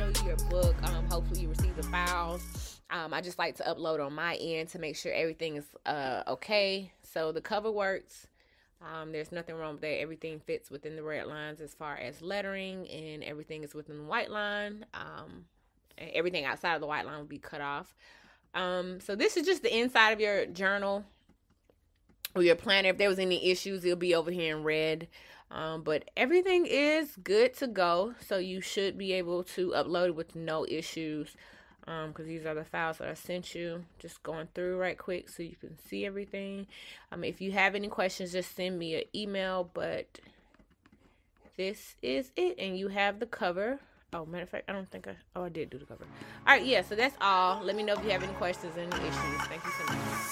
your book. Um, hopefully you receive the files. Um, I just like to upload on my end to make sure everything is uh, okay. So the cover works. Um, there's nothing wrong with that. Everything fits within the red lines as far as lettering, and everything is within the white line. Um, everything outside of the white line will be cut off. Um, so this is just the inside of your journal or your planner. If there was any issues, it'll be over here in red. Um, but everything is good to go. So you should be able to upload it with no issues. Um, because these are the files that I sent you. Just going through right quick so you can see everything. Um, if you have any questions, just send me an email. But this is it, and you have the cover. Oh, matter of fact, I don't think I. Oh, I did do the cover. All right, yeah. So that's all. Let me know if you have any questions or any issues. Thank you so much.